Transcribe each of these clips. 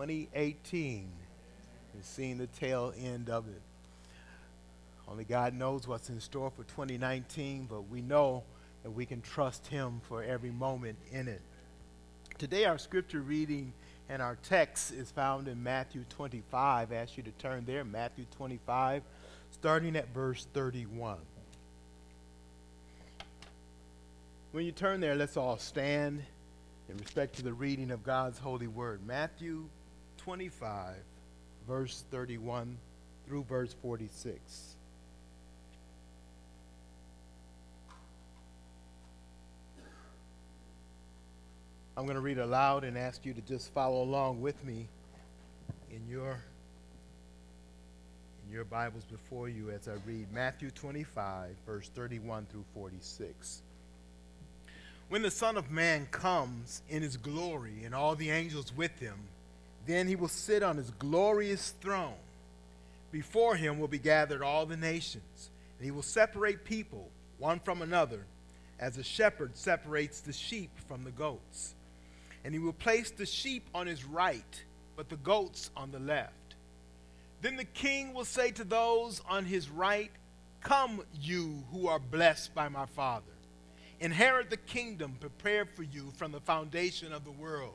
2018 and seeing the tail end of it. Only God knows what's in store for 2019, but we know that we can trust Him for every moment in it. Today, our scripture reading and our text is found in Matthew 25. I ask you to turn there, Matthew 25, starting at verse 31. When you turn there, let's all stand in respect to the reading of God's holy word. Matthew 25, verse 31 through verse 46. I'm going to read aloud and ask you to just follow along with me in your in your Bibles before you as I read Matthew 25 verse 31 through 46. When the Son of Man comes in his glory and all the angels with him, then he will sit on his glorious throne. Before him will be gathered all the nations, and he will separate people one from another, as a shepherd separates the sheep from the goats. And he will place the sheep on his right, but the goats on the left. Then the king will say to those on his right, Come, you who are blessed by my Father. Inherit the kingdom prepared for you from the foundation of the world.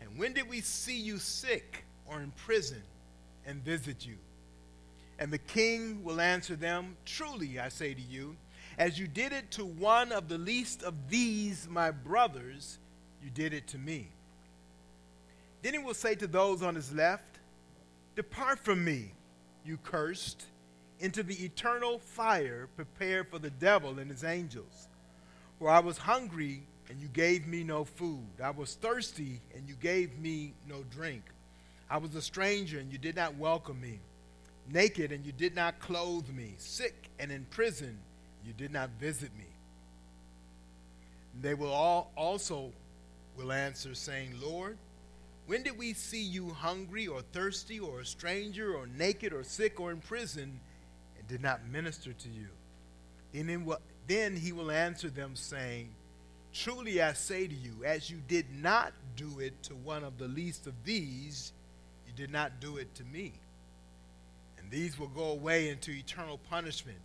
And when did we see you sick or in prison and visit you? And the king will answer them, Truly, I say to you, as you did it to one of the least of these, my brothers, you did it to me. Then he will say to those on his left, Depart from me, you cursed, into the eternal fire prepared for the devil and his angels. For I was hungry, and you gave me no food. I was thirsty, and you gave me no drink. I was a stranger, and you did not welcome me. Naked, and you did not clothe me. Sick and in prison, you did not visit me. They will all also will answer, saying, Lord, when did we see you hungry or thirsty or a stranger or naked or sick or in prison and did not minister to you? Then, will, then he will answer them, saying, Truly I say to you, as you did not do it to one of the least of these, you did not do it to me. And these will go away into eternal punishment,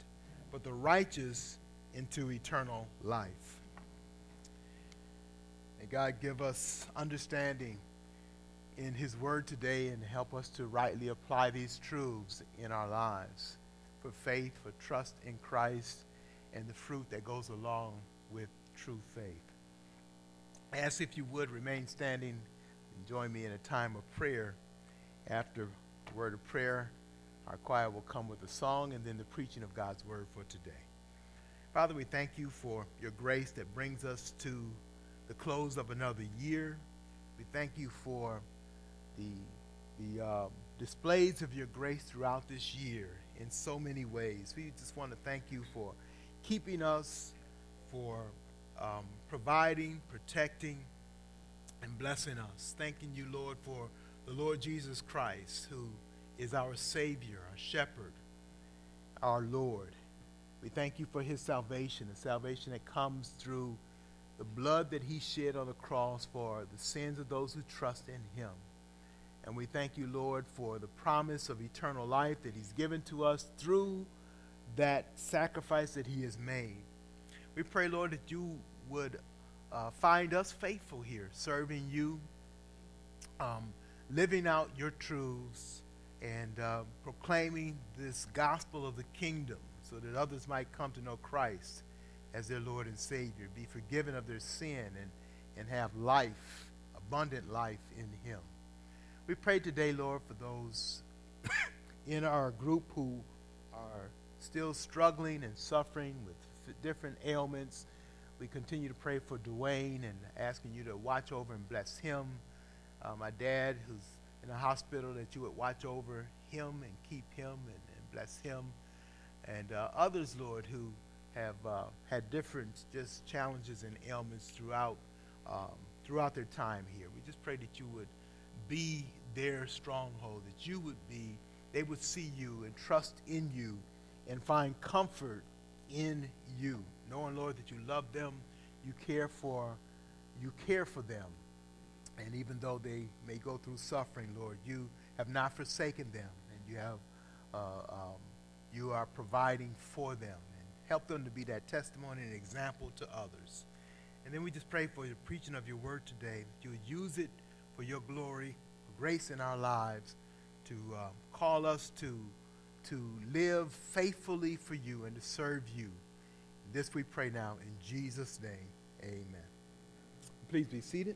but the righteous into eternal life. May God give us understanding in His Word today and help us to rightly apply these truths in our lives for faith, for trust in Christ, and the fruit that goes along with true faith. I ask if you would remain standing and join me in a time of prayer. After a word of prayer, our choir will come with a song and then the preaching of God's word for today. Father, we thank you for your grace that brings us to the close of another year. We thank you for the, the uh, displays of your grace throughout this year in so many ways. We just want to thank you for keeping us, for um, providing, protecting, and blessing us. Thanking you, Lord, for the Lord Jesus Christ, who is our Savior, our shepherd, our Lord. We thank you for his salvation, the salvation that comes through the blood that he shed on the cross for the sins of those who trust in him. And we thank you, Lord, for the promise of eternal life that he's given to us through that sacrifice that he has made. We pray, Lord, that you would uh, find us faithful here, serving you, um, living out your truths, and uh, proclaiming this gospel of the kingdom so that others might come to know Christ as their Lord and Savior, be forgiven of their sin, and, and have life, abundant life in Him. We pray today, Lord, for those in our group who are still struggling and suffering with different ailments. We continue to pray for Dwayne and asking you to watch over and bless him. uh, my dad who's in the hospital, that you would watch over him and keep him and, and bless him. And uh, others, Lord, who have uh, had different just challenges and ailments throughout, um, throughout their time here. We just pray that you would be their stronghold, that you would be, they would see you and trust in you and find comfort in you, knowing, Lord, that you love them, you care for, you care for them. And even though they may go through suffering, Lord, you have not forsaken them, and you have, uh, um, you are providing for them, and help them to be that testimony and example to others. And then we just pray for the preaching of your word today, that you would use it for your glory, for grace in our lives, to uh, call us to to live faithfully for you and to serve you. This we pray now in Jesus' name. Amen. Please be seated.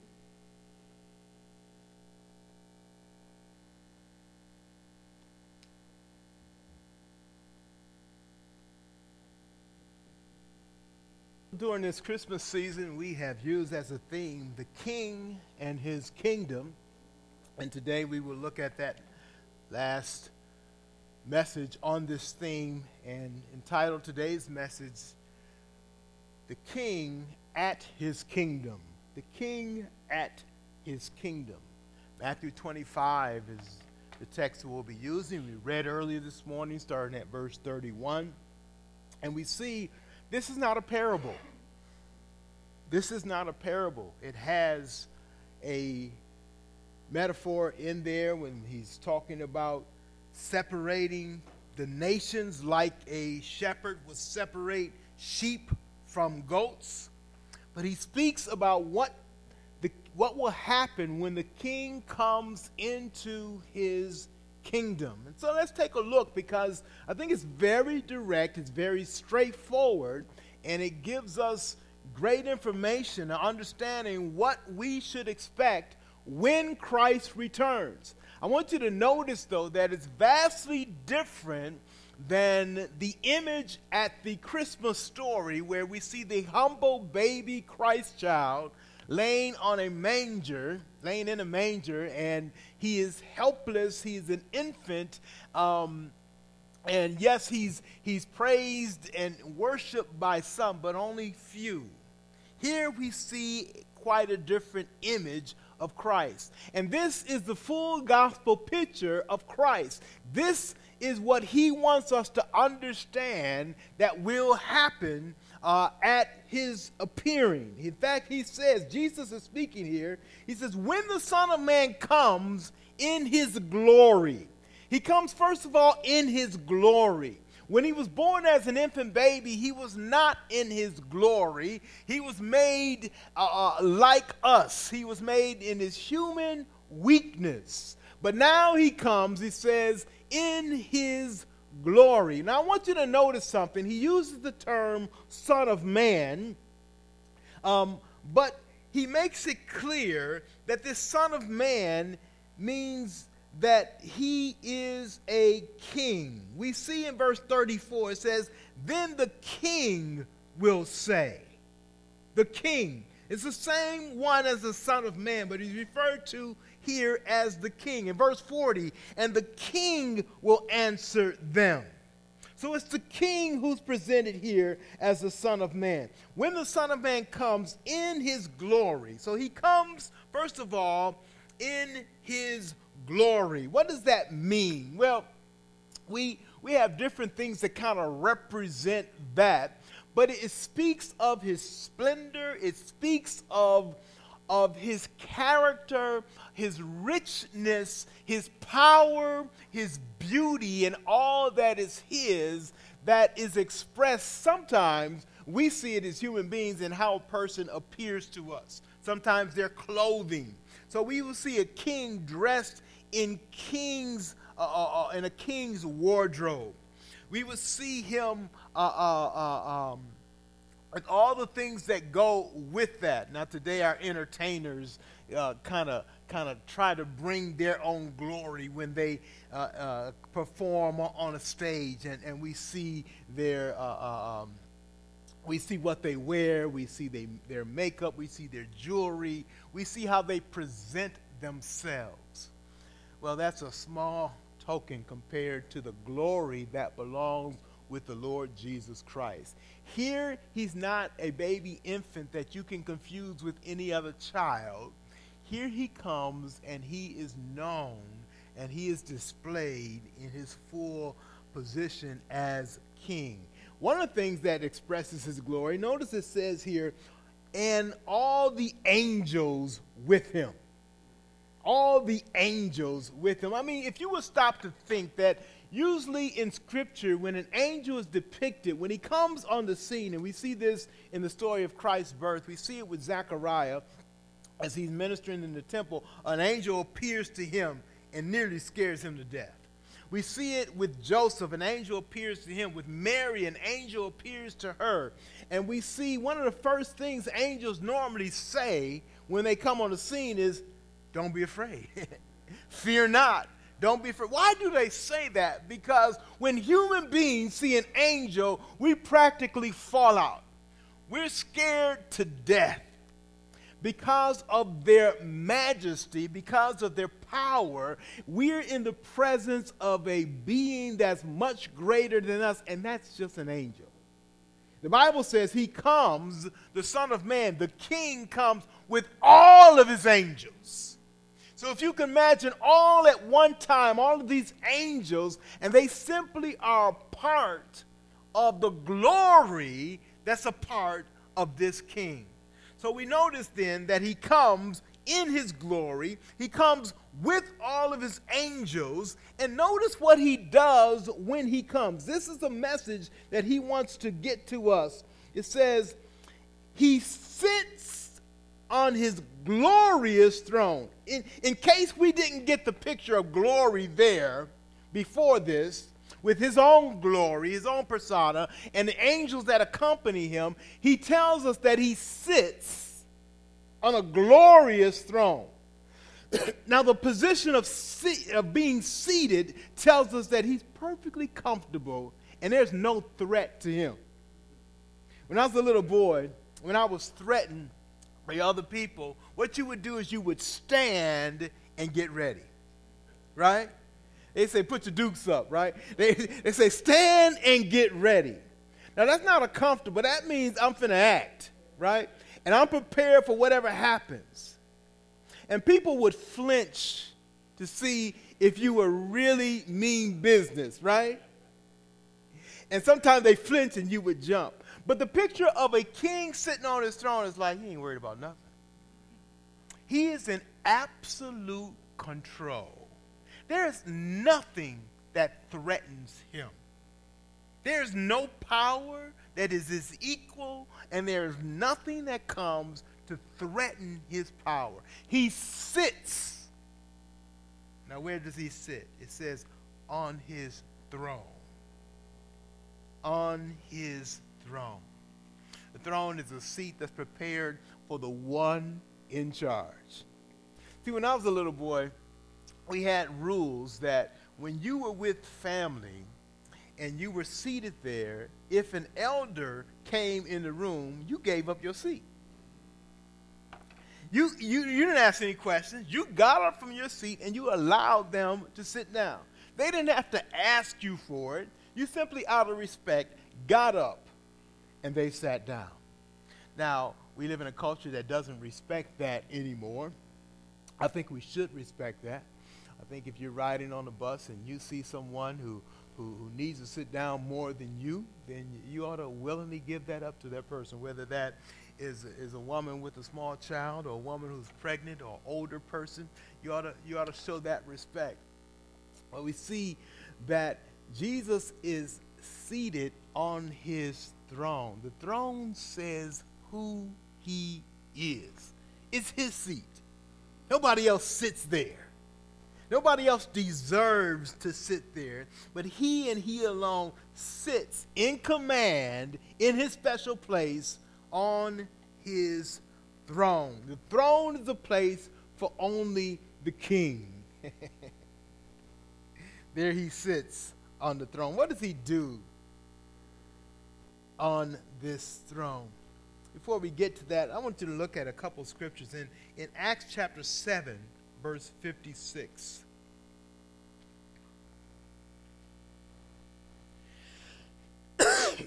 During this Christmas season, we have used as a theme the King and his kingdom. And today we will look at that last message on this theme and entitled today's message, The King at His Kingdom. The King at His Kingdom. Matthew 25 is the text we'll be using. We read earlier this morning, starting at verse 31. And we see this is not a parable. This is not a parable. It has a metaphor in there when he's talking about separating the nations like a shepherd would separate sheep from goats. But he speaks about what, the, what will happen when the king comes into his kingdom. And so let's take a look because I think it's very direct, it's very straightforward, and it gives us great information, and understanding what we should expect when Christ returns. I want you to notice, though, that it's vastly different than the image at the Christmas story where we see the humble baby Christ child laying on a manger, laying in a manger, and he is helpless. He's an infant. Um, and yes, he's, he's praised and worshiped by some, but only few. Here we see quite a different image of Christ. And this is the full gospel picture of Christ. This is what he wants us to understand that will happen uh, at his appearing. In fact, he says, Jesus is speaking here, he says, when the Son of Man comes in his glory, he comes first of all in his glory. When he was born as an infant baby, he was not in his glory. He was made uh, uh, like us, he was made in his human weakness. But now he comes, he says, in his glory. Now I want you to notice something. He uses the term Son of Man, um, but he makes it clear that this Son of Man means that he is a king. We see in verse 34, it says, Then the king will say. The king. It's the same one as the Son of Man, but he's referred to here as the king. In verse 40, and the king will answer them. So it's the king who's presented here as the Son of Man. When the Son of Man comes in his glory, so he comes, first of all, in his glory. What does that mean? Well, we, we have different things that kind of represent that, but it, speaks of his splendor, it speaks of, of his character, his richness, his power, his beauty, and all that is his that is expressed sometimes. We see it as human beings in how a person appears to us. Sometimes their clothing. So we will see a king dressed in king's uh, uh, uh, in a king's wardrobe. We would see him uh, uh, um, and all the things that go with that. Now today our entertainers kind of kind of try to bring their own glory when they perform on a stage, and, and we see their um, we see what they wear, we see they, their makeup, we see their jewelry, we see how they present themselves. Well, that's a small token compared to the glory that belongs with the Lord Jesus Christ. Here, he's not a baby infant that you can confuse with any other child. Here he comes and he is known and he is displayed in his full position as king. One of the things that expresses his glory, notice it says here, and all the angels with him. All the angels with him. I mean, if you would stop to think that usually in scripture, when an angel is depicted, when he comes on the scene, and we see this in the story of Christ's birth, we see it with Zechariah as he's ministering in the temple, an angel appears to him and nearly scares him to death. We see it with Joseph, an angel appears to him. With Mary, an angel appears to her. And we see one of the first things angels normally say when they come on the scene is, Don't be afraid. Fear not. Don't be afraid. Why do they say that? Because when human beings see an angel, we practically fall out. We're scared to death because of their majesty, because of their power, we're in the presence of a being that's much greater than us, and that's just an angel. The Bible says he comes, the Son of Man, the King comes with all of his angels. So if you can imagine all at one time, all of these angels, and they simply are part of the glory that's a part of this King. So we notice then that he comes in his glory, he comes with all of his angels, and notice what he does when he comes. This is the message that he wants to get to us. It says, He sits on his glorious throne. In, in case we didn't get the picture of glory there before this, with his own glory, his own persona, and the angels that accompany him, he tells us that he sits on a glorious throne. now, the position of, se- of being seated tells us that he's perfectly comfortable and there's no threat to him. When I was a little boy, when I was threatened by other people, what you would do is you would stand and get ready, right? They say, put your dukes up, right? They, they say, stand and get ready. Now, that's not a comfortable, that means I'm finna act, right? And I'm prepared for whatever happens. And people would flinch to see if you were really mean business, right? And sometimes they flinch and you would jump. But the picture of a king sitting on his throne is like, he ain't worried about nothing. He is in absolute control. There's nothing that threatens him. There's no power that is his equal, and there's nothing that comes to threaten his power. He sits. Now, where does he sit? It says, on his throne. On his throne. The throne is a seat that's prepared for the one in charge. See, when I was a little boy, we had rules that when you were with family and you were seated there, if an elder came in the room, you gave up your seat. You, you, you didn't ask any questions. You got up from your seat and you allowed them to sit down. They didn't have to ask you for it. You simply, out of respect, got up and they sat down. Now, we live in a culture that doesn't respect that anymore. I think we should respect that. I think if you're riding on a bus and you see someone who, who, who, needs to sit down more than you, then you ought to willingly give that up to that person, whether that is, is a woman with a small child or a woman who's pregnant or older person. You ought, to, you ought to show that respect. But we see that Jesus is seated on his throne. The throne says who he is. It's his seat. Nobody else sits there. Nobody else deserves to sit there, but he and he alone sits in command in his special place on his throne. The throne is a place for only the king. there he sits on the throne. What does he do on this throne? Before we get to that, I want you to look at a couple scriptures. In, in Acts chapter 7, verse 56. I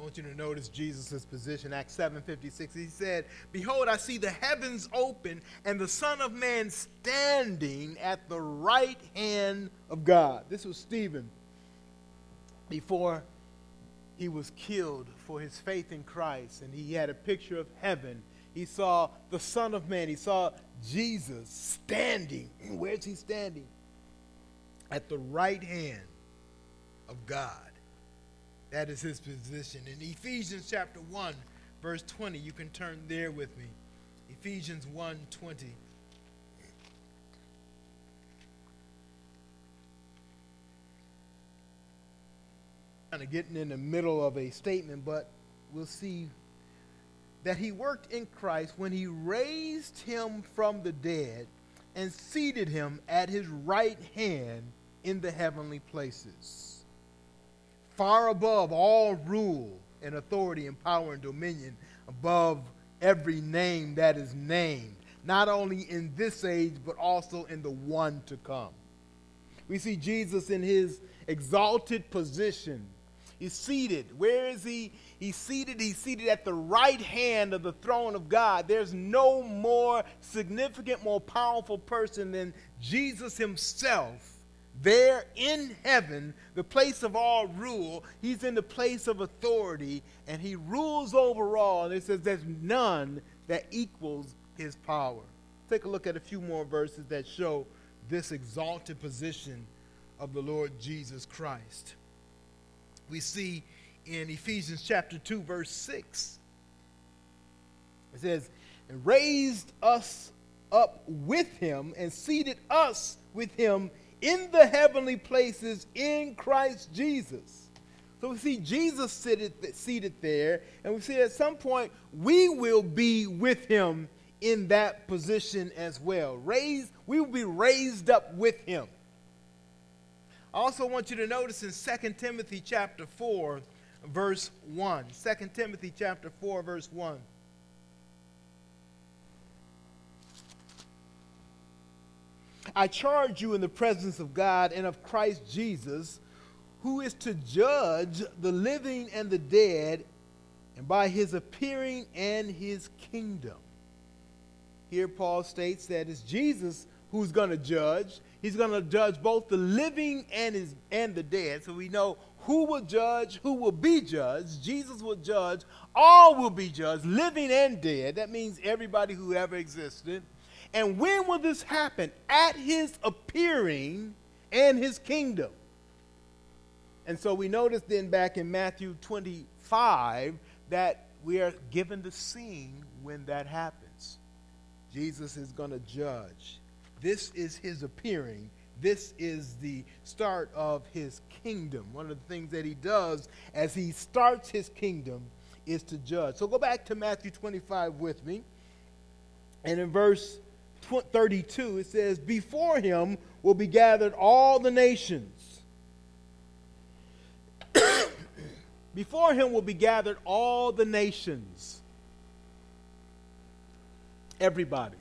want you to notice Jesus' position, Acts 7:56. He said, Behold, I see the heavens open and the Son of Man standing at the right hand of God. This was Stephen before he was killed for his faith in Christ, and he had a picture of heaven. He saw the Son of Man, he saw Jesus standing. Where's he standing? At the right hand of God. That is his position. In Ephesians chapter 1, verse 20, you can turn there with me. Ephesians 1 20. Kind of getting in the middle of a statement, but we'll see that he worked in Christ when he raised him from the dead and seated him at his right hand in the heavenly places far above all rule and authority and power and dominion, above every name that is named, not only in this age, but also in the one to come. We see Jesus in his exalted position. He's seated. Where is he? He's seated. He's seated at the right hand of the throne of God. There's no more significant, more powerful person than Jesus himself there in heaven, the place of all rule, he's in the place of authority and he rules over all. And it says there's none that equals his power. Take a look at a few more verses that show this exalted position of the Lord Jesus Christ. We see in Ephesians chapter 2, verse 6, it says, And raised us up with him and seated us with him in the heavenly places in Christ Jesus. So we see Jesus seated, seated there, and we see at some point we will be with him in that position as well. Raised, we will be raised up with him. I also want you to notice in 2 Timothy chapter 4, verse 1. 2 Timothy chapter 4, verse 1. I charge you in the presence of God and of Christ Jesus, who is to judge the living and the dead, and by his appearing and his kingdom. Here, Paul states that it's Jesus who's going to judge. He's going to judge both the living and, his, and the dead. So we know who will judge, who will be judged. Jesus will judge. All will be judged, living and dead. That means everybody who ever existed. And when will this happen? At his appearing and his kingdom. And so we notice then back in Matthew 25 that we are given the scene when that happens. Jesus is going to judge. This is his appearing. This is the start of his kingdom. One of the things that he does as he starts his kingdom is to judge. So go back to Matthew 25 with me. And in verse 32, it says, Before him will be gathered all the nations. Before him will be gathered all the nations. Everybody.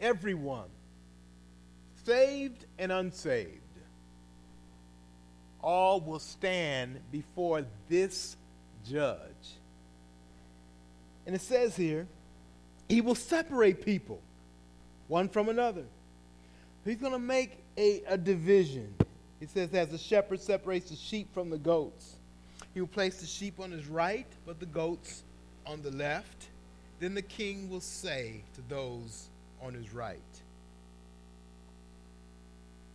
Everyone. Saved and unsaved. All will stand before this judge. And it says here, he will separate people one from another. He's going to make a, a division. He says, as the shepherd separates the sheep from the goats, he will place the sheep on his right, but the goats on the left. Then the king will say to those on his right,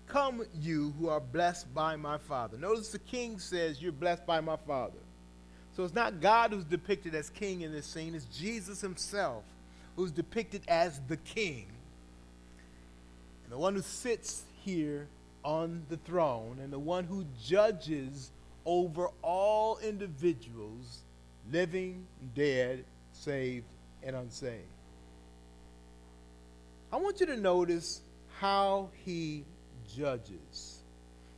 Come, you who are blessed by my Father. Notice the king says, You're blessed by my Father. So it's not God who's depicted as king in this scene, it's Jesus himself who's depicted as the king, and the one who sits here on the throne, and the one who judges over all individuals, living, dead, saved, and unsaved. I want you to notice how he judges.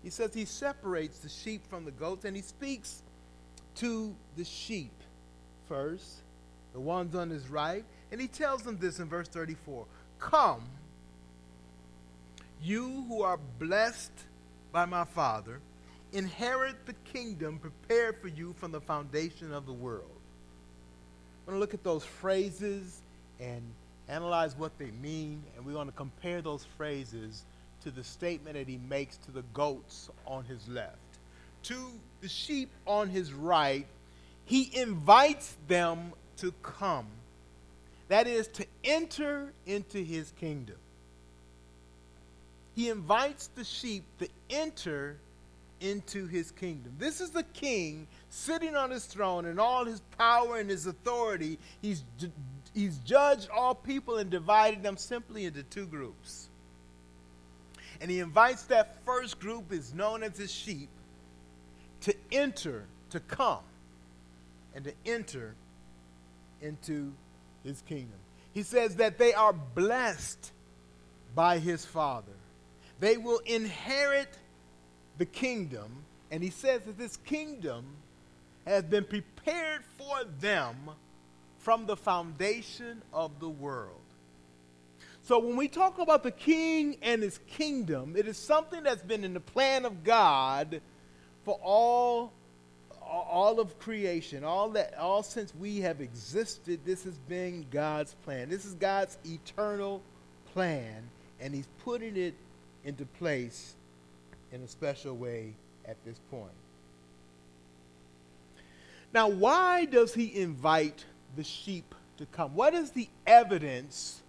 He says he separates the sheep from the goats, and he speaks to the sheep first, the ones on his right, And he tells them this in verse 34 Come, you who are blessed by my Father, inherit the kingdom prepared for you from the foundation of the world. We're going to look at those phrases and analyze what they mean, and we're going to compare those phrases to the statement that he makes to the goats on his left. To the sheep on his right, he invites them to come. That is, to enter into his kingdom. He invites the sheep to enter into his kingdom. This is the king sitting on his throne in all his power and his authority. He's, he's judged all people and divided them simply into two groups. And he invites that first group, is known as his sheep, to enter, to come, and to enter into his kingdom. He says that they are blessed by his Father. They will inherit the kingdom, and he says that this kingdom has been prepared for them from the foundation of the world. So when we talk about the king and his kingdom, it is something that's been in the plan of God for all all of creation, all that all since we have existed, this has been God's plan. This is God's eternal plan, and he's putting it into place in a special way at this point. Now, why does he invite the sheep to come? What is the evidence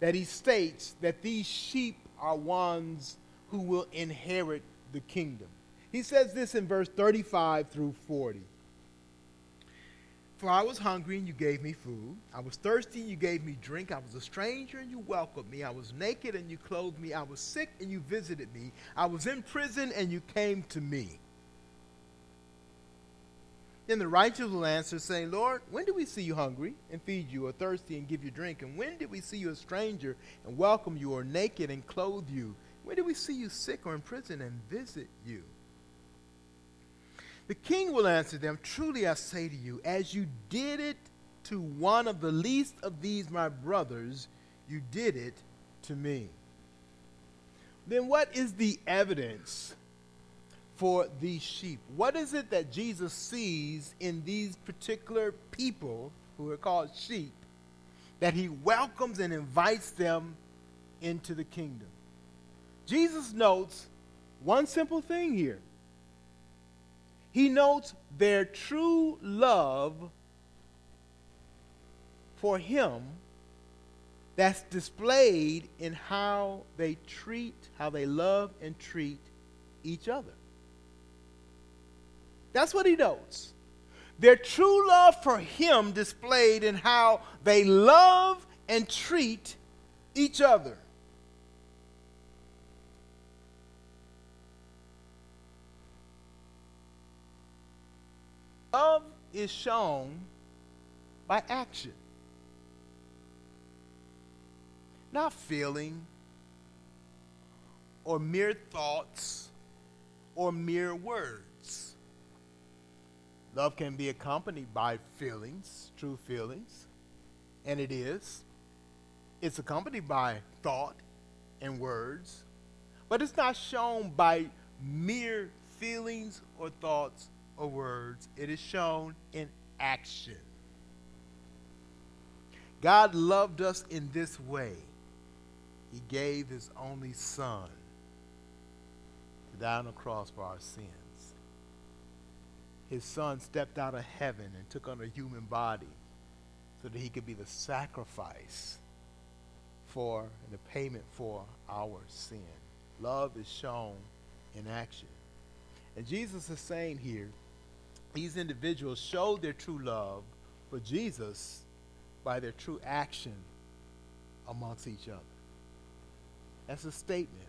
that he states that these sheep are ones who will inherit the kingdom? He says this in verse 35 through 40. For I was hungry and you gave me food. I was thirsty and you gave me drink. I was a stranger and you welcomed me. I was naked and you clothed me. I was sick and you visited me. I was in prison and you came to me. Then the righteous will answer, saying, Lord, when did we see you hungry and feed you, or thirsty and give you drink? And when did we see you a stranger and welcome you, or naked and clothe you? When did we see you sick or in prison and visit you? The king will answer them, Truly I say to you, as you did it to one of the least of these my brothers, you did it to me. Then what is the evidence for these sheep? What is it that Jesus sees in these particular people who are called sheep that he welcomes and invites them into the kingdom? Jesus notes one simple thing here he notes their true love for him that's displayed in how they treat, how they love and treat each other. That's what he notes. Their true love for him displayed in how they love and treat each other. Love is shown by action, not feeling or mere thoughts or mere words. Love can be accompanied by feelings, true feelings, and it is. It's accompanied by thought and words, but it's not shown by mere feelings or thoughts or words, it is shown in action. God loved us in this way. He gave his only son to die on the cross for our sins. His son stepped out of heaven and took on a human body so that he could be the sacrifice for and the payment for our sin. Love is shown in action. And Jesus is saying here these individuals showed their true love for Jesus by their true action amongst each other. That's a statement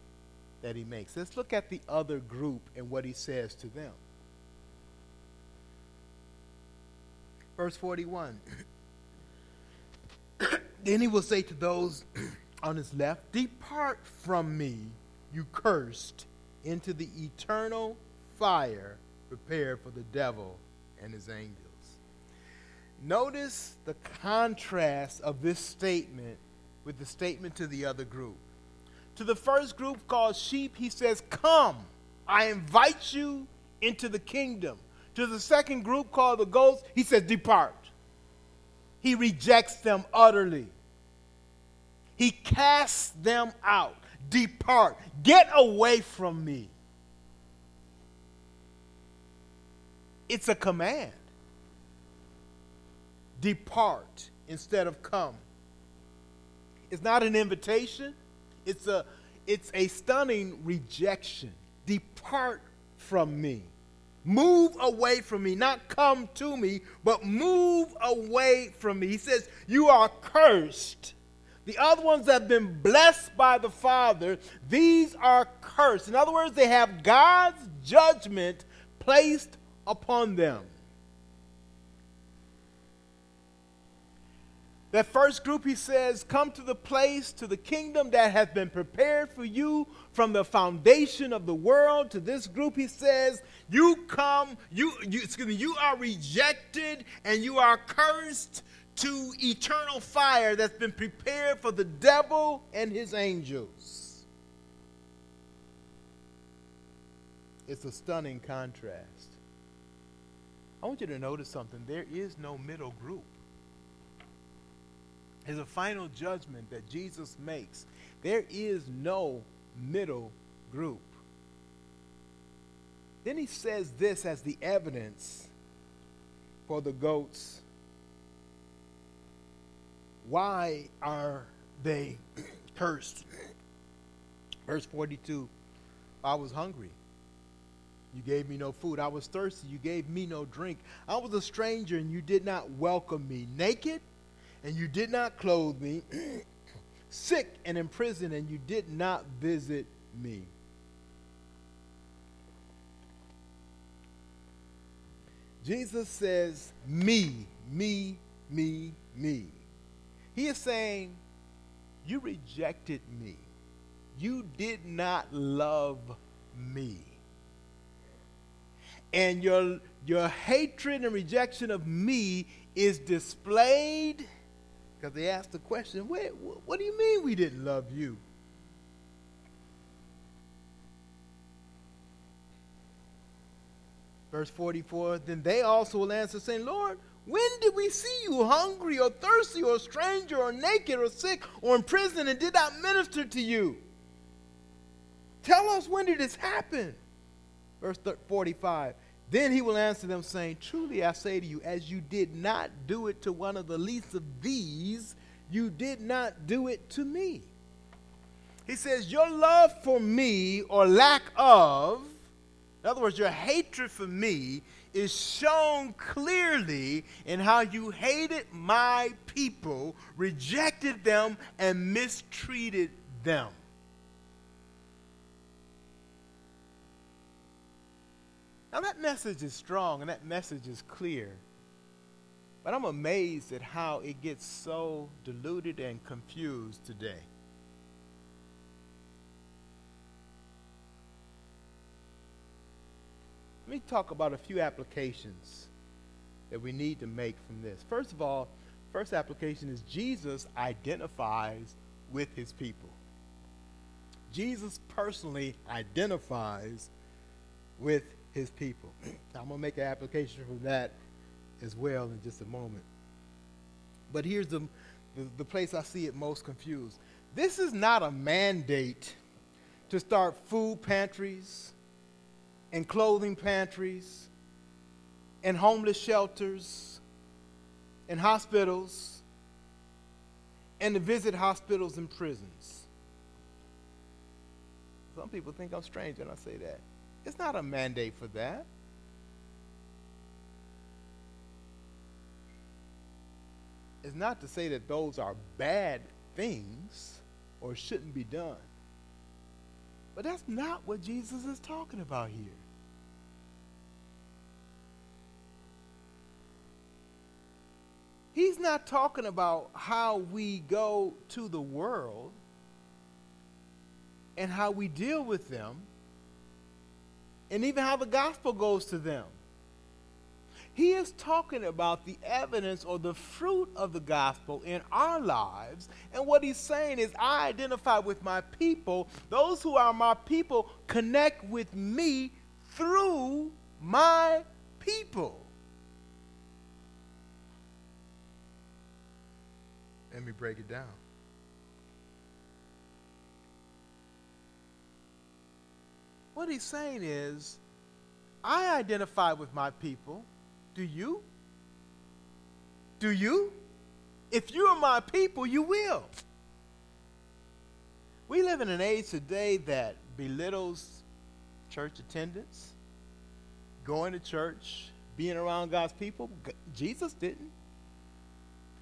that he makes. Let's look at the other group and what he says to them. Verse 41. then he will say to those on his left, Depart from me, you cursed, into the eternal fire prepared for the devil and his angels. Notice the contrast of this statement with the statement to the other group. To the first group called sheep, he says, Come, I invite you into the kingdom. To the second group called the goats, he says, Depart. He rejects them utterly. He casts them out. Depart. Get away from me. It's a command. Depart instead of come. It's not an invitation. It's a it's a stunning rejection. Depart from me. Move away from me, not come to me, but move away from me. He says, You are cursed. The other ones have been blessed by the Father. These are cursed. In other words, they have God's judgment placed upon them. That first group, he says, come to the place, to the kingdom that has been prepared for you from the foundation of the world. To this group, he says, you come, you, you, excuse me, you are rejected and you are cursed to eternal fire that's been prepared for the devil and his angels. It's a stunning contrast. I want you to notice something. There is no middle group is a final judgment that Jesus makes. There is no middle group. Then he says this as the evidence for the goats. Why are they cursed? Verse 42 I was hungry. You gave me no food. I was thirsty. You gave me no drink. I was a stranger and you did not welcome me. Naked and you did not clothe me, sick and in prison, and you did not visit me. Jesus says, Me, me, me, me. He is saying, You rejected me. You did not love me. And your, your hatred and rejection of me is displayed because they asked the question, Wait, what do you mean we didn't love you? Verse 44 Then they also will answer, saying, Lord, when did we see you hungry or thirsty or stranger or naked or sick or in prison and did not minister to you? Tell us when did this happen? Verse 45 then he will answer them, saying, Truly I say to you, as you did not do it to one of the least of these, you did not do it to me. He says, Your love for me, or lack of, in other words, your hatred for me, is shown clearly in how you hated my people, rejected them, and mistreated them. Now, that message is strong and that message is clear. But I'm amazed at how it gets so diluted and confused today. Let me talk about a few applications that we need to make from this. First of all, first application is Jesus identifies with his people. Jesus personally identifies with his people. I'm going to make an application from that as well in just a moment. But here's the, the, the, place I see it most confused. This is not a mandate to start food pantries and clothing pantries and homeless shelters and hospitals and to visit hospitals and prisons. Some people think I'm strange when I say that. It's not a mandate for that. It's not to say that those are bad things or shouldn't be done. But that's not what Jesus is talking about here. He's not talking about how we go to the world and how we deal with them and even how the gospel goes to them. he is talking about the evidence or the fruit of the gospel in our lives. And what he's saying is, I identify with my people. Those who are my people connect with me through my people. Let me break it down. What he's saying is, I identify with my people. Do you? Do you? If you are my people, you will. We live in an age today that belittles church attendance, going to church, being around God's people. Jesus didn't.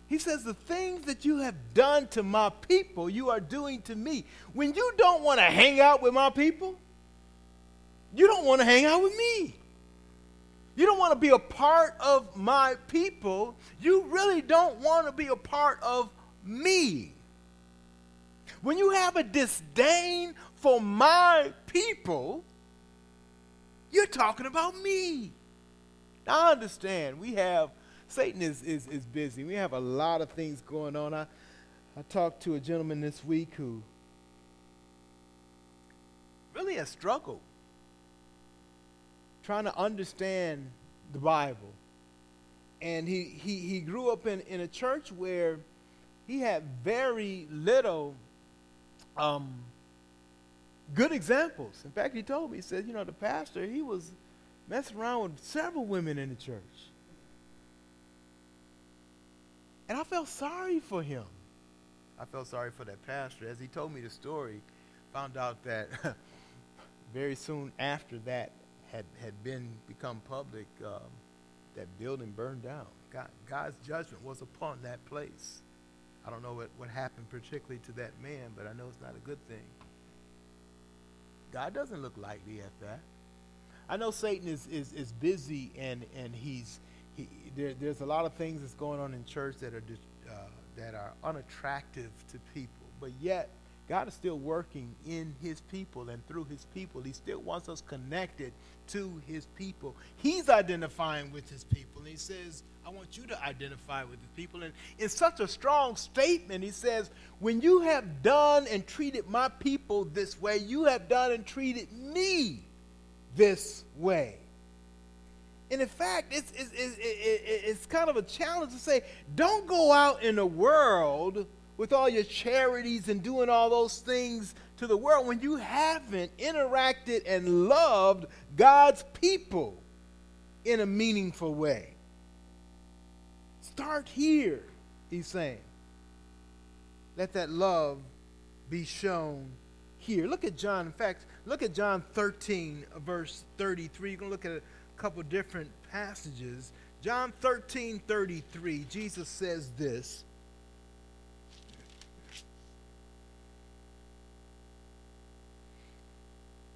He says, The things that you have done to my people, you are doing to me. When you don't want to hang out with my people, you don't want to hang out with me. You don't want to be a part of my people. You really don't want to be a part of me. When you have a disdain for my people, you're talking about me. Now, I understand we have, Satan is, is, is busy. We have a lot of things going on. I, I talked to a gentleman this week who really has struggled trying to understand the Bible. And he, he, he grew up in, in a church where he had very little um, good examples. In fact, he told me, he said, you know, the pastor, he was messing around with several women in the church. And I felt sorry for him. I felt sorry for that pastor. As he told me the story, found out that very soon after that, had, had been become public, um, that building burned down. God, God's judgment was upon that place. I don't know what, what happened particularly to that man, but I know it's not a good thing. God doesn't look lightly at that. I know Satan is, is, is busy and, and he's he, there, there's a lot of things that's going on in church that are uh, that are unattractive to people, but yet God is still working in his people and through his people. He still wants us connected to his people. He's identifying with his people. And he says, I want you to identify with his people. And in such a strong statement, he says, When you have done and treated my people this way, you have done and treated me this way. And in fact, it's, it's, it's, it's kind of a challenge to say, don't go out in the world with all your charities and doing all those things to the world when you haven't interacted and loved God's people in a meaningful way. Start here, he's saying. Let that love be shown here. Look at John. In fact, look at John 13, verse 33. You can look at a couple different passages. John 13, 33, Jesus says this.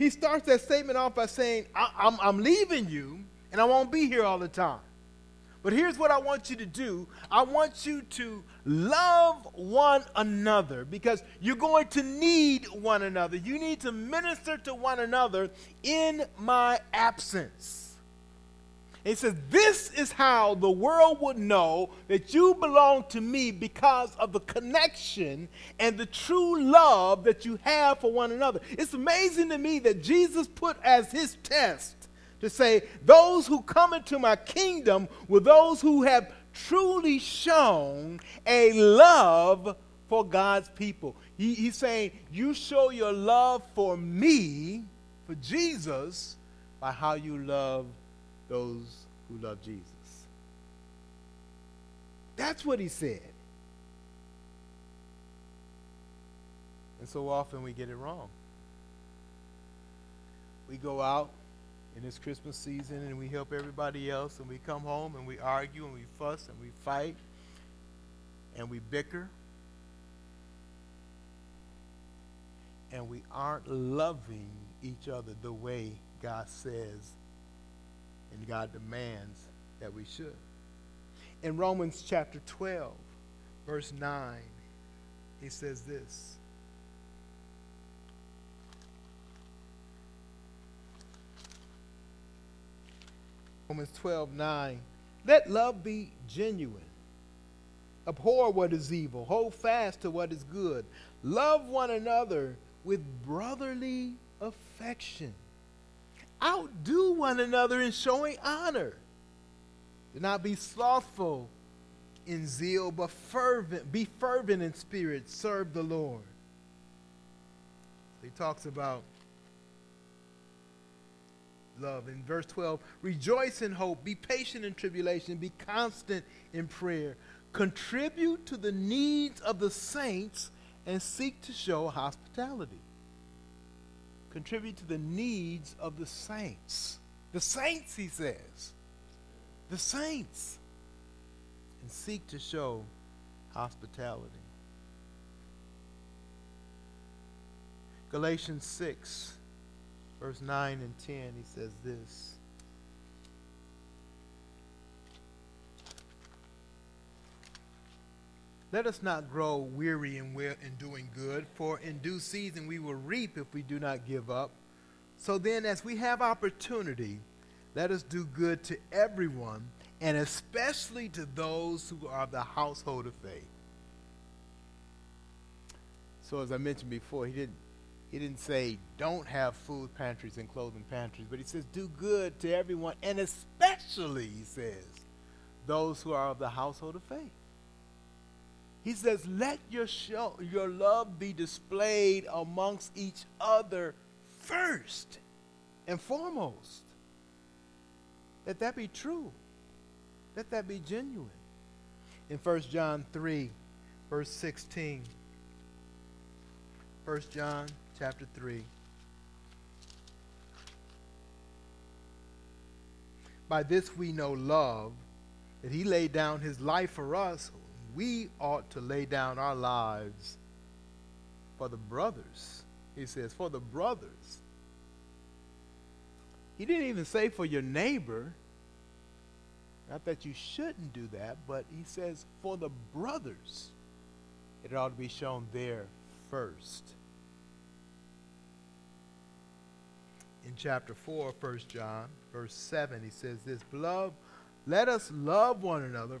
he starts that statement off by saying, I'm, I'm leaving you and I won't be here all the time. But here's what I want you to do I want you to love one another because you're going to need one another. You need to minister to one another in my absence. He says, This is how the world would know that you belong to me because of the connection and the true love that you have for one another. It's amazing to me that Jesus put as his test to say, Those who come into my kingdom were those who have truly shown a love for God's people. He, he's saying, You show your love for me, for Jesus, by how you love those who love Jesus. That's what he said. And so often we get it wrong. We go out in this Christmas season and we help everybody else, and we come home and we argue and we fuss and we fight and we bicker and we aren't loving each other the way God says and God demands that we should. In Romans chapter 12, verse 9, he says this. Romans 12, 9. Let love be genuine. Abhor what is evil. Hold fast to what is good. Love one another with brotherly affection. Outdo one another in showing honor. Do not be slothful in zeal, but fervent. Be fervent in spirit. Serve the Lord. He talks about love. In verse 12, rejoice in hope, be patient in tribulation, be constant in prayer. Contribute to the needs of the saints and seek to show hospitality. Contribute to the needs of the saints. The saints, he says. The saints. And seek to show hospitality. Galatians 6, verse 9 and 10, he says this. Let us not grow weary in, in doing good, for in due season we will reap if we do not give up. So then, as we have opportunity, let us do good to everyone, and especially to those who are of the household of faith. So, as I mentioned before, he didn't, he didn't say don't have food pantries and clothing pantries, but he says do good to everyone, and especially, he says, those who are of the household of faith. He says, let your, show, your love be displayed amongst each other first and foremost. Let that be true. Let that be genuine. In 1 John 3, verse 16. 1 John chapter 3. By this we know love, that he laid down his life for us we ought to lay down our lives for the brothers. He says, for the brothers. He didn't even say for your neighbor. Not that you shouldn't do that, but he says for the brothers. It ought to be shown there first. In chapter 4, 1 John, verse 7, he says this Beloved, let us love one another,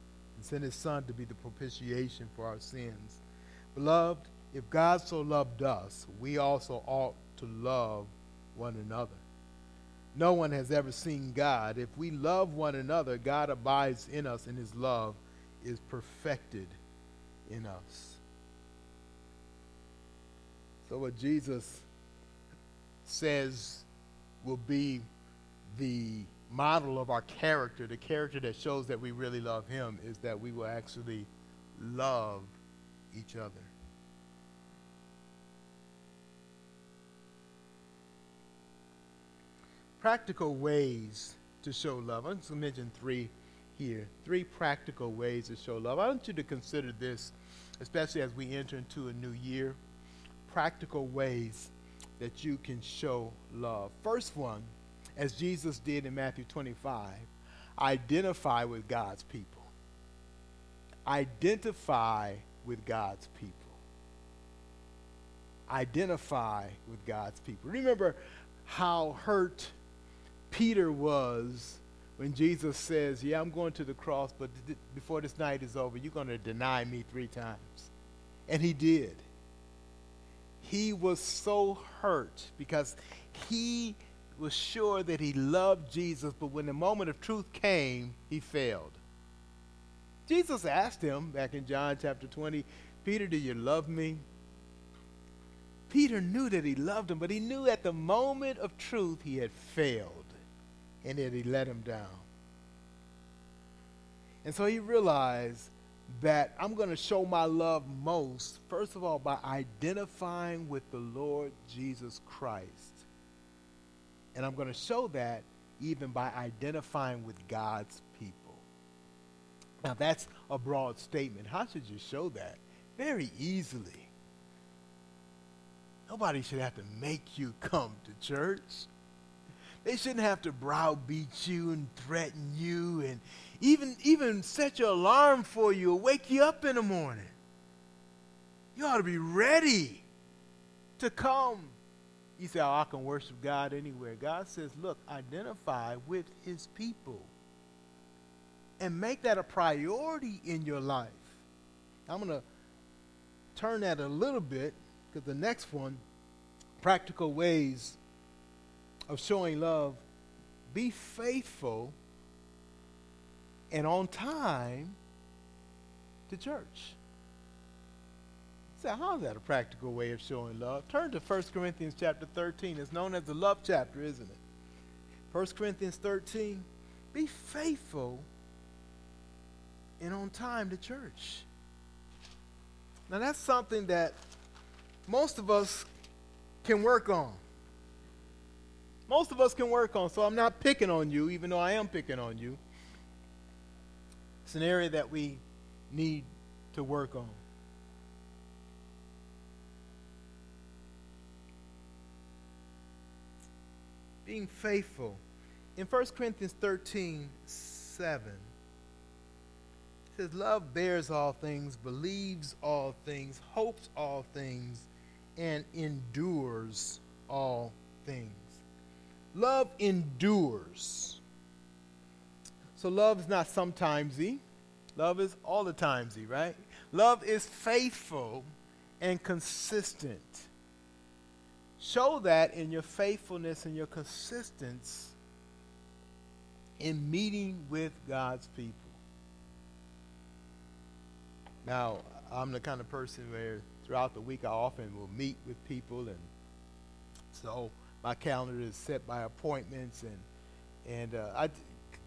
and sent his Son to be the propitiation for our sins. Beloved, if God so loved us, we also ought to love one another. No one has ever seen God. If we love one another, God abides in us, and his love is perfected in us. So, what Jesus says will be the model of our character, the character that shows that we really love Him, is that we will actually love each other. Practical ways to show love. I'm just mention three here. Three practical ways to show love. I want you to consider this, especially as we enter into a new year. Practical ways that you can show love. First one, as Jesus did in Matthew 25, identify with God's people. Identify with God's people. Identify with God's people. Remember how hurt Peter was when Jesus says, Yeah, I'm going to the cross, but th- before this night is over, you're going to deny me three times. And he did. He was so hurt because he was sure that he loved Jesus, but when the moment of truth came, he failed. Jesus asked him back in John chapter 20, Peter, do you love me? Peter knew that he loved him, but he knew at the moment of truth he had failed and that he let him down. And so he realized that I'm going to show my love most, first of all, by identifying with the Lord Jesus Christ. And I'm going to show that even by identifying with God's people. Now, that's a broad statement. How should you show that? Very easily. Nobody should have to make you come to church. They shouldn't have to browbeat you and threaten you and even, even set your alarm for you or wake you up in the morning. You ought to be ready to come. You say, Oh, I can worship God anywhere. God says, Look, identify with his people and make that a priority in your life. I'm going to turn that a little bit because the next one practical ways of showing love be faithful and on time to church. So how is that a practical way of showing love? Turn to 1 Corinthians chapter 13. It's known as the love chapter, isn't it? 1 Corinthians 13. Be faithful and on time to church. Now that's something that most of us can work on. Most of us can work on, so I'm not picking on you, even though I am picking on you. It's an area that we need to work on. Being faithful. In 1 Corinthians 13 7, it says, Love bears all things, believes all things, hopes all things, and endures all things. Love endures. So love is not sometimesy. Love is all the timesy, right? Love is faithful and consistent. Show that in your faithfulness and your consistency in meeting with God's people. Now, I'm the kind of person where throughout the week I often will meet with people, and so my calendar is set by appointments, and and uh, I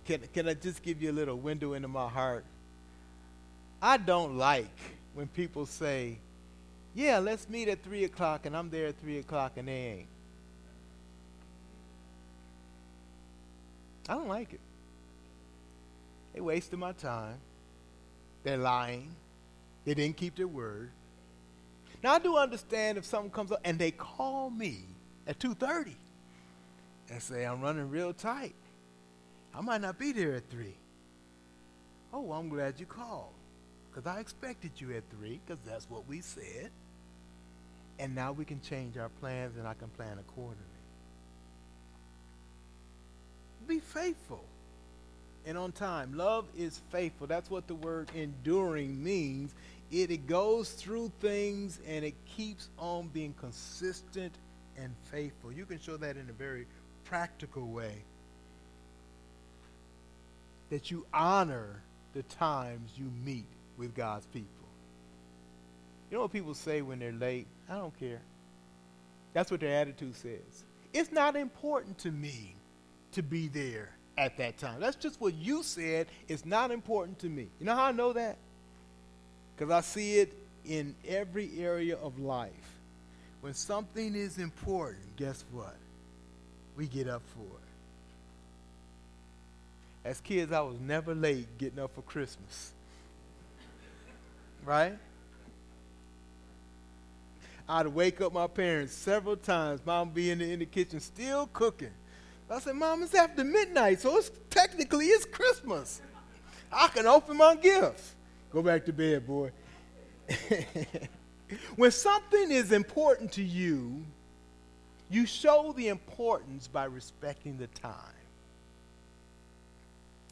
can, can I just give you a little window into my heart? I don't like when people say, yeah, let's meet at 3 o'clock, and I'm there at 3 o'clock, and they ain't. I don't like it. They wasted my time. They're lying. They didn't keep their word. Now I do understand if something comes up and they call me at 2:30 and say I'm running real tight. I might not be there at 3. Oh, I'm glad you called. Because I expected you at 3, because that's what we said. And now we can change our plans and I can plan accordingly. Be faithful and on time. Love is faithful. That's what the word enduring means. It, it goes through things and it keeps on being consistent and faithful. You can show that in a very practical way that you honor the times you meet with God's people. You know what people say when they're late? I don't care. That's what their attitude says. It's not important to me to be there at that time. That's just what you said. It's not important to me. You know how I know that? Because I see it in every area of life. When something is important, guess what? We get up for it. As kids, I was never late getting up for Christmas. Right? I'd wake up my parents several times. Mom be in the, in the kitchen still cooking. I said, Mom, it's after midnight, so it's technically it's Christmas. I can open my gifts. Go back to bed, boy. when something is important to you, you show the importance by respecting the time.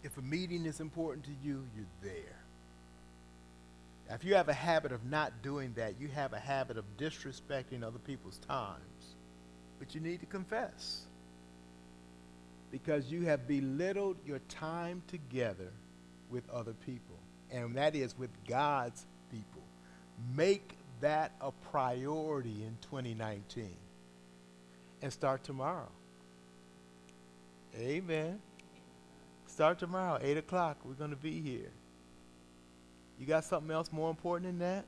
If a meeting is important to you, you're there. Now, if you have a habit of not doing that, you have a habit of disrespecting other people's times. But you need to confess. Because you have belittled your time together with other people. And that is with God's people. make that a priority in 2019 and start tomorrow. Amen. Start tomorrow, 8 o'clock. We're going to be here. You got something else more important than that?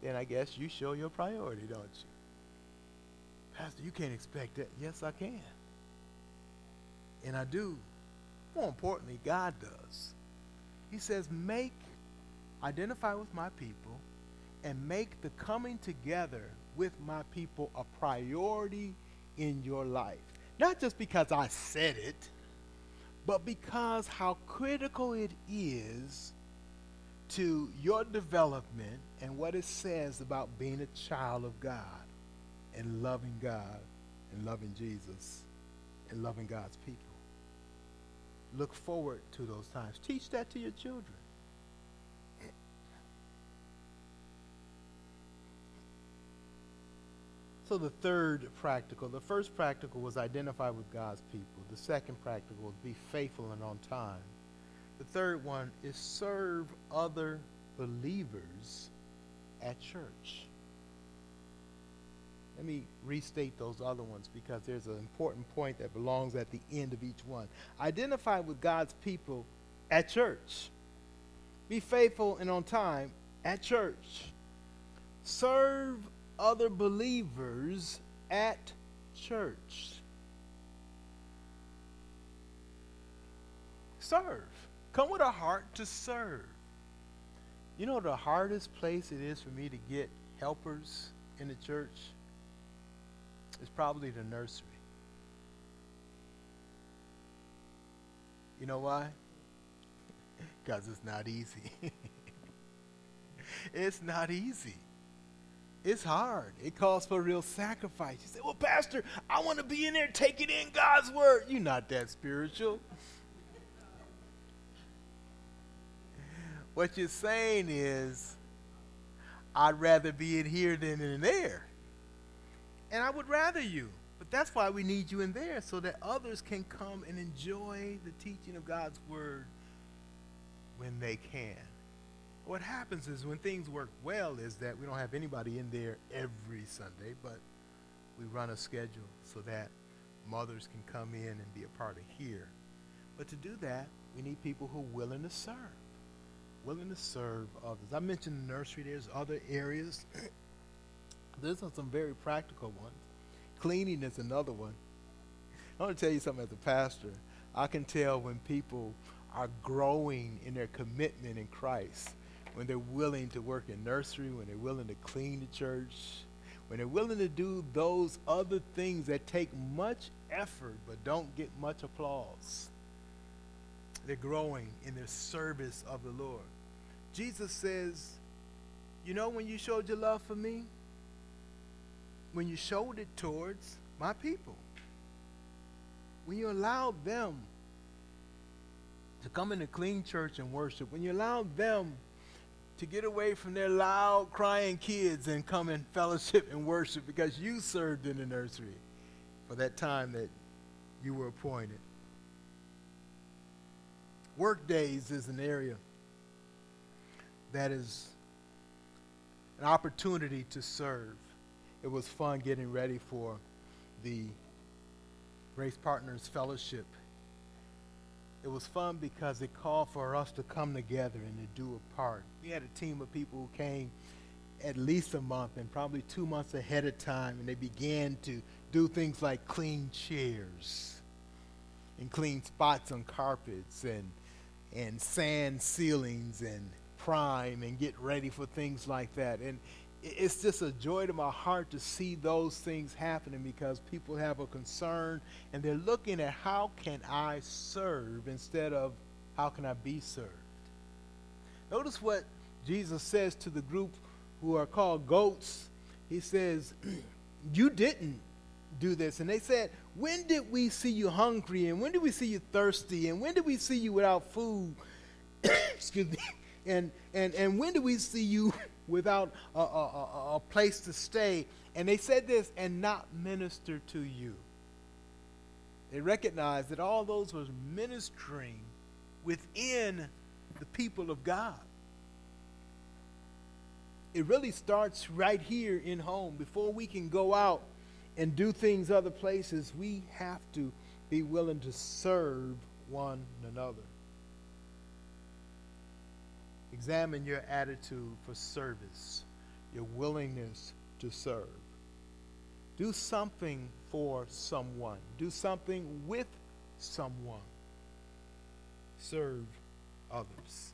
Then I guess you show your priority, don't you? Pastor, you can't expect that. Yes, I can. And I do. More importantly, God does. He says, make, identify with my people, and make the coming together with my people a priority in your life. Not just because I said it, but because how critical it is to your development and what it says about being a child of God and loving God and loving Jesus and loving God's people. Look forward to those times. Teach that to your children. So the third practical, the first practical was identify with God's people. The second practical was be faithful and on time. The third one is serve other believers at church. Let me restate those other ones because there's an important point that belongs at the end of each one. Identify with God's people at church. Be faithful and on time at church. Serve other believers at church. Serve. Come with a heart to serve. You know the hardest place it is for me to get helpers in the church? is probably the nursery. You know why? Because it's not easy. it's not easy. It's hard. It calls for real sacrifice. You say, Well, Pastor, I want to be in there taking in God's word. You're not that spiritual. What you're saying is, I'd rather be in here than in there. And I would rather you. But that's why we need you in there so that others can come and enjoy the teaching of God's word when they can. What happens is when things work well is that we don't have anybody in there every Sunday, but we run a schedule so that mothers can come in and be a part of here. But to do that, we need people who are willing to serve, willing to serve others. I mentioned the nursery. There's other areas These are some very practical ones. Cleaning is another one. I want to tell you something as a pastor. I can tell when people are growing in their commitment in Christ, when they're willing to work in nursery, when they're willing to clean the church, when they're willing to do those other things that take much effort but don't get much applause. They're growing in their service of the Lord. Jesus says, You know, when you showed your love for me, when you showed it towards my people. When you allowed them to come into clean church and worship, when you allowed them to get away from their loud crying kids and come in fellowship and worship because you served in the nursery for that time that you were appointed. Work days is an area that is an opportunity to serve it was fun getting ready for the Grace Partners Fellowship. It was fun because it called for us to come together and to do a part. We had a team of people who came at least a month and probably two months ahead of time, and they began to do things like clean chairs and clean spots on carpets and and sand ceilings and prime and get ready for things like that. And it's just a joy to my heart to see those things happening because people have a concern and they're looking at how can I serve instead of how can I be served. Notice what Jesus says to the group who are called goats. He says, You didn't do this. And they said, When did we see you hungry? And when did we see you thirsty? And when did we see you without food? Excuse me. And, and, and when did we see you without a, a, a, a place to stay. And they said this, and not minister to you. They recognized that all those was ministering within the people of God. it really starts right here in home. Before we can go out and do things other places, we have to be willing to serve one another. Examine your attitude for service, your willingness to serve. Do something for someone, do something with someone. Serve others.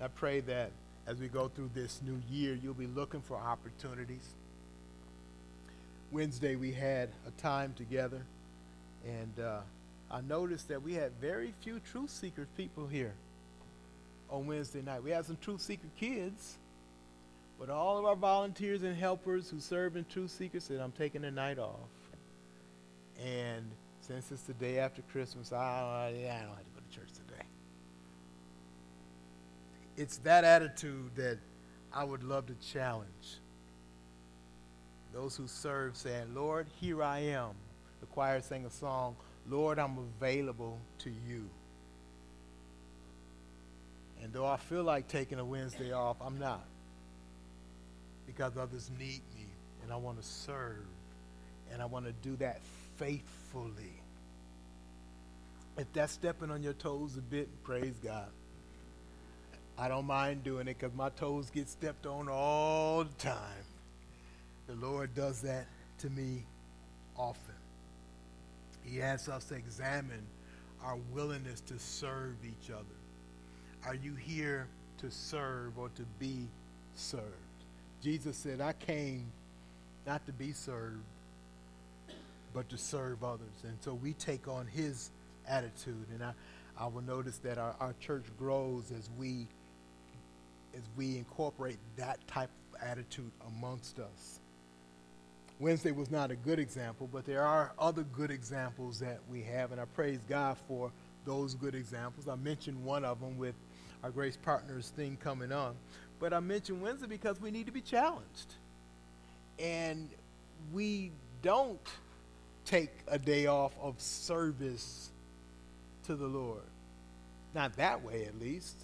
I pray that as we go through this new year, you'll be looking for opportunities. Wednesday, we had a time together, and uh, I noticed that we had very few truth seeker people here on Wednesday night. We had some truth seeker kids, but all of our volunteers and helpers who serve in truth seekers said, I'm taking the night off. And since it's the day after Christmas, I, I don't have to go to church today. It's that attitude that I would love to challenge. Those who serve saying, Lord, here I am. The choir sang a song, Lord, I'm available to you. And though I feel like taking a Wednesday off, I'm not. Because others need me, and I want to serve, and I want to do that faithfully. If that's stepping on your toes a bit, praise God. I don't mind doing it because my toes get stepped on all the time. The Lord does that to me often. He asks us to examine our willingness to serve each other. Are you here to serve or to be served? Jesus said, I came not to be served, but to serve others. And so we take on his attitude. And I, I will notice that our, our church grows as we as we incorporate that type of attitude amongst us. Wednesday was not a good example, but there are other good examples that we have, and I praise God for those good examples. I mentioned one of them with our Grace Partners thing coming on, but I mentioned Wednesday because we need to be challenged. And we don't take a day off of service to the Lord. Not that way, at least.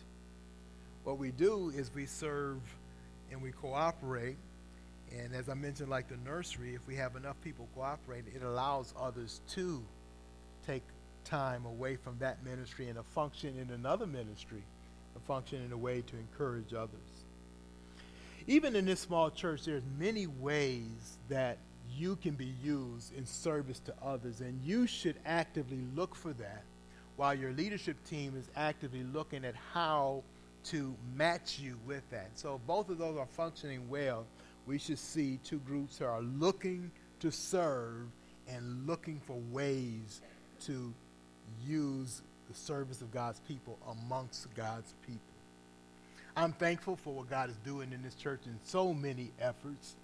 What we do is we serve and we cooperate. And as I mentioned, like the nursery, if we have enough people cooperating, it allows others to take time away from that ministry and to function in another ministry, to function in a way to encourage others. Even in this small church, there's many ways that you can be used in service to others, and you should actively look for that while your leadership team is actively looking at how to match you with that. So both of those are functioning well. We should see two groups who are looking to serve and looking for ways to use the service of God's people amongst God's people. I'm thankful for what God is doing in this church in so many efforts,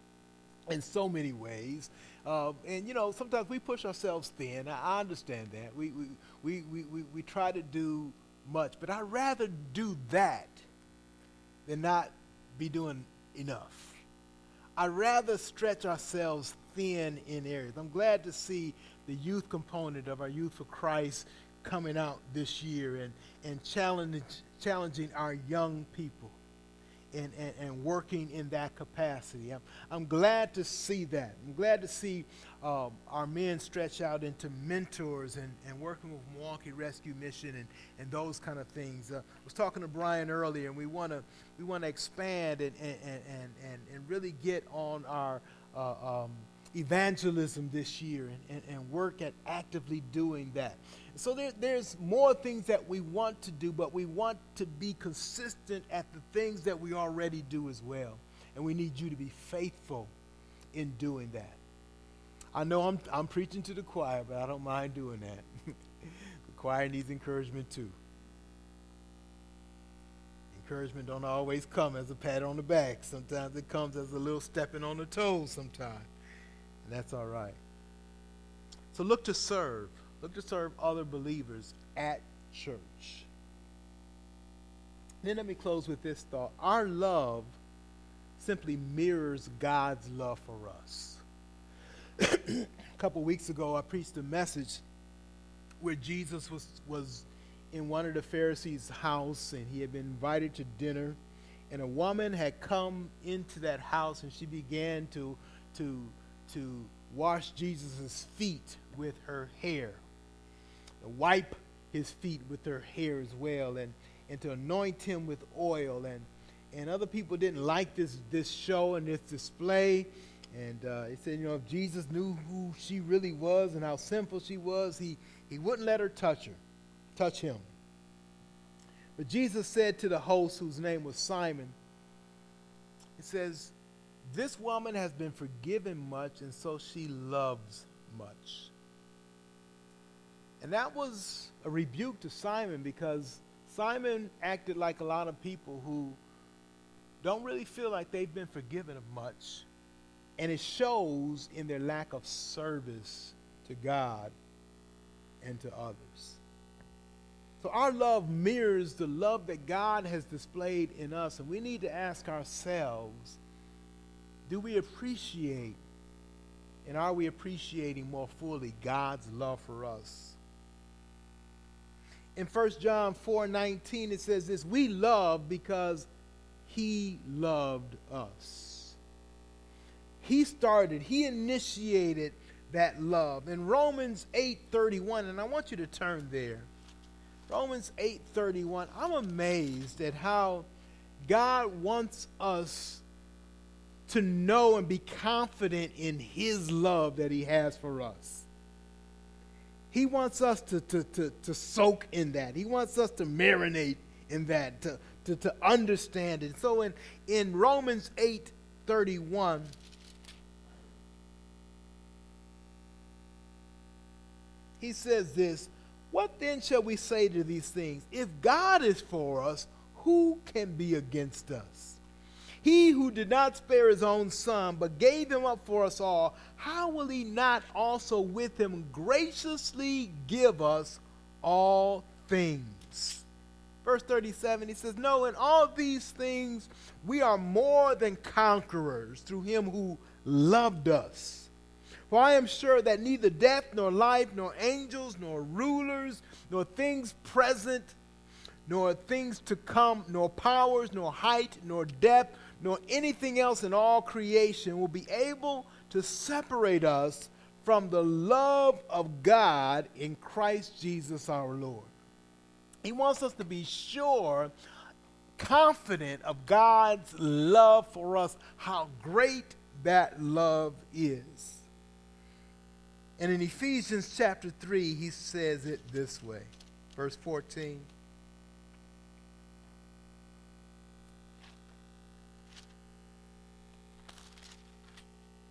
in so many ways. Uh, and, you know, sometimes we push ourselves thin. I, understand that. We, we, we, we, we try to do much, but I'd rather do that than not be doing enough. I'd rather stretch ourselves thin in areas. I'm glad to see the youth component of our Youth for Christ coming out this year and, and challenge, challenging our young people and, and, and working in that capacity. I'm, I'm glad to see that. I'm glad to see um, our men stretch out into mentors and, and working with Milwaukee Rescue Mission and, and those kind of things. Uh, I was talking to Brian earlier, and we want to we want to expand and, and, and, and, and really get on our uh, um, evangelism this year and, and, and work at actively doing that. So there, there's more things that we want to do, but we want to be consistent at the things that we already do as well. And we need you to be faithful in doing that. I know I'm, I'm preaching to the choir, but I don't mind doing that. the choir needs encouragement too. Encouragement don't always come as a pat on the back. Sometimes it comes as a little stepping on the toes sometimes. And that's all right. So look to serve. Look to serve other believers at church. Then let me close with this thought. Our love simply mirrors God's love for us. a couple weeks ago, I preached a message where Jesus was, was in one of the Pharisees' house and he had been invited to dinner. and a woman had come into that house and she began to to to wash Jesus' feet with her hair, wipe his feet with her hair as well, and, and to anoint him with oil. And, and other people didn't like this, this show and this display. And uh, he said, you know, if Jesus knew who she really was and how sinful she was, he, he wouldn't let her touch her, touch him. But Jesus said to the host, whose name was Simon, He says, This woman has been forgiven much, and so she loves much. And that was a rebuke to Simon because Simon acted like a lot of people who don't really feel like they've been forgiven of much. And it shows in their lack of service to God and to others. So our love mirrors the love that God has displayed in us. And we need to ask ourselves do we appreciate and are we appreciating more fully God's love for us? In 1 John 4 19, it says this We love because he loved us. He started, he initiated that love. In Romans 8 31, and I want you to turn there. Romans 8:31. I'm amazed at how God wants us to know and be confident in his love that he has for us. He wants us to, to, to, to soak in that. He wants us to marinate in that, to, to, to understand it. So in, in Romans 8 31, he says this what then shall we say to these things? If God is for us, who can be against us? He who did not spare his own son, but gave him up for us all, how will he not also with him graciously give us all things? Verse 37, he says, No, in all these things we are more than conquerors through him who loved us. For I am sure that neither death, nor life, nor angels, nor rulers, nor things present, nor things to come, nor powers, nor height, nor depth, nor anything else in all creation will be able to separate us from the love of God in Christ Jesus our Lord. He wants us to be sure, confident of God's love for us, how great that love is. And in Ephesians chapter 3, he says it this way. Verse 14.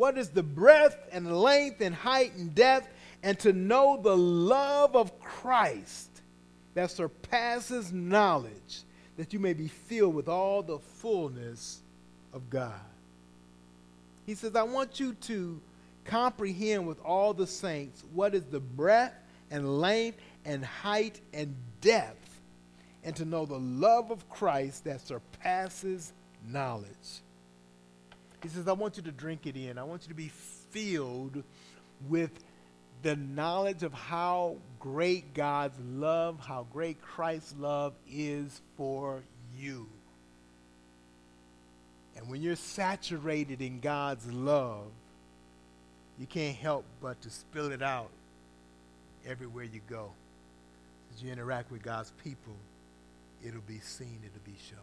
what is the breadth and length and height and depth, and to know the love of Christ that surpasses knowledge, that you may be filled with all the fullness of God. He says, I want you to comprehend with all the saints what is the breadth and length and height and depth, and to know the love of Christ that surpasses knowledge. He says, I want you to drink it in. I want you to be filled with the knowledge of how great God's love, how great Christ's love is for you. And when you're saturated in God's love, you can't help but to spill it out everywhere you go. As you interact with God's people, it'll be seen, it'll be shown.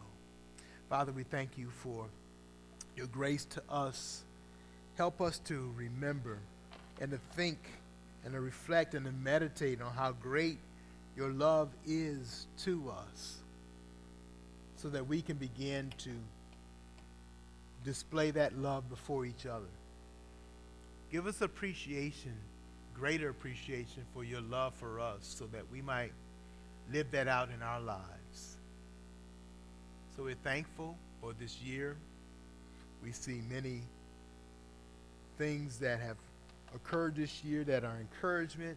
Father, we thank you for your grace to us. Help us to remember and to think and to reflect and to meditate on how great your love is to us so that we can begin to display that love before each other. Give us appreciation greater appreciation for your love for us so that we might live that out in our lives. So we're thankful for this year. We see many things that have occurred this year that are encouragement.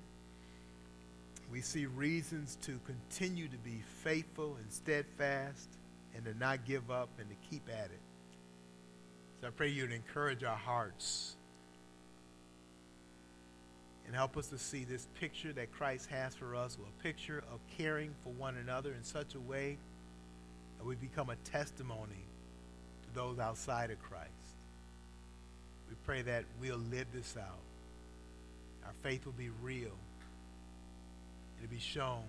We see reasons to continue to be faithful and steadfast and to not give up and to keep at it. So I pray you'd encourage our hearts and help us to see this picture that Christ has for us, a picture of caring for one another in such a way that we become a testimony those outside of Christ. We pray that we'll live this out. Our faith will be real. It'll be shown.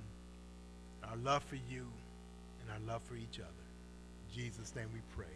Our love for you and our love for each other. In Jesus' name we pray.